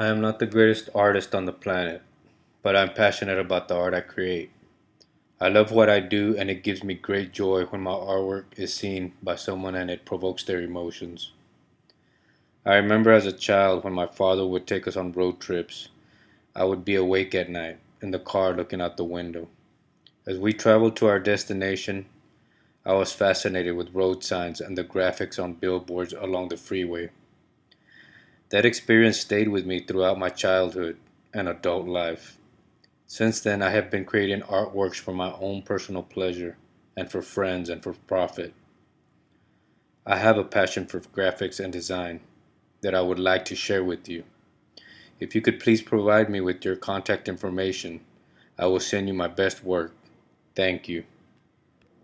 I am not the greatest artist on the planet, but I'm passionate about the art I create. I love what I do, and it gives me great joy when my artwork is seen by someone and it provokes their emotions. I remember as a child when my father would take us on road trips, I would be awake at night in the car looking out the window. As we traveled to our destination, I was fascinated with road signs and the graphics on billboards along the freeway. That experience stayed with me throughout my childhood and adult life. Since then, I have been creating artworks for my own personal pleasure and for friends and for profit. I have a passion for graphics and design that I would like to share with you. If you could please provide me with your contact information, I will send you my best work. Thank you.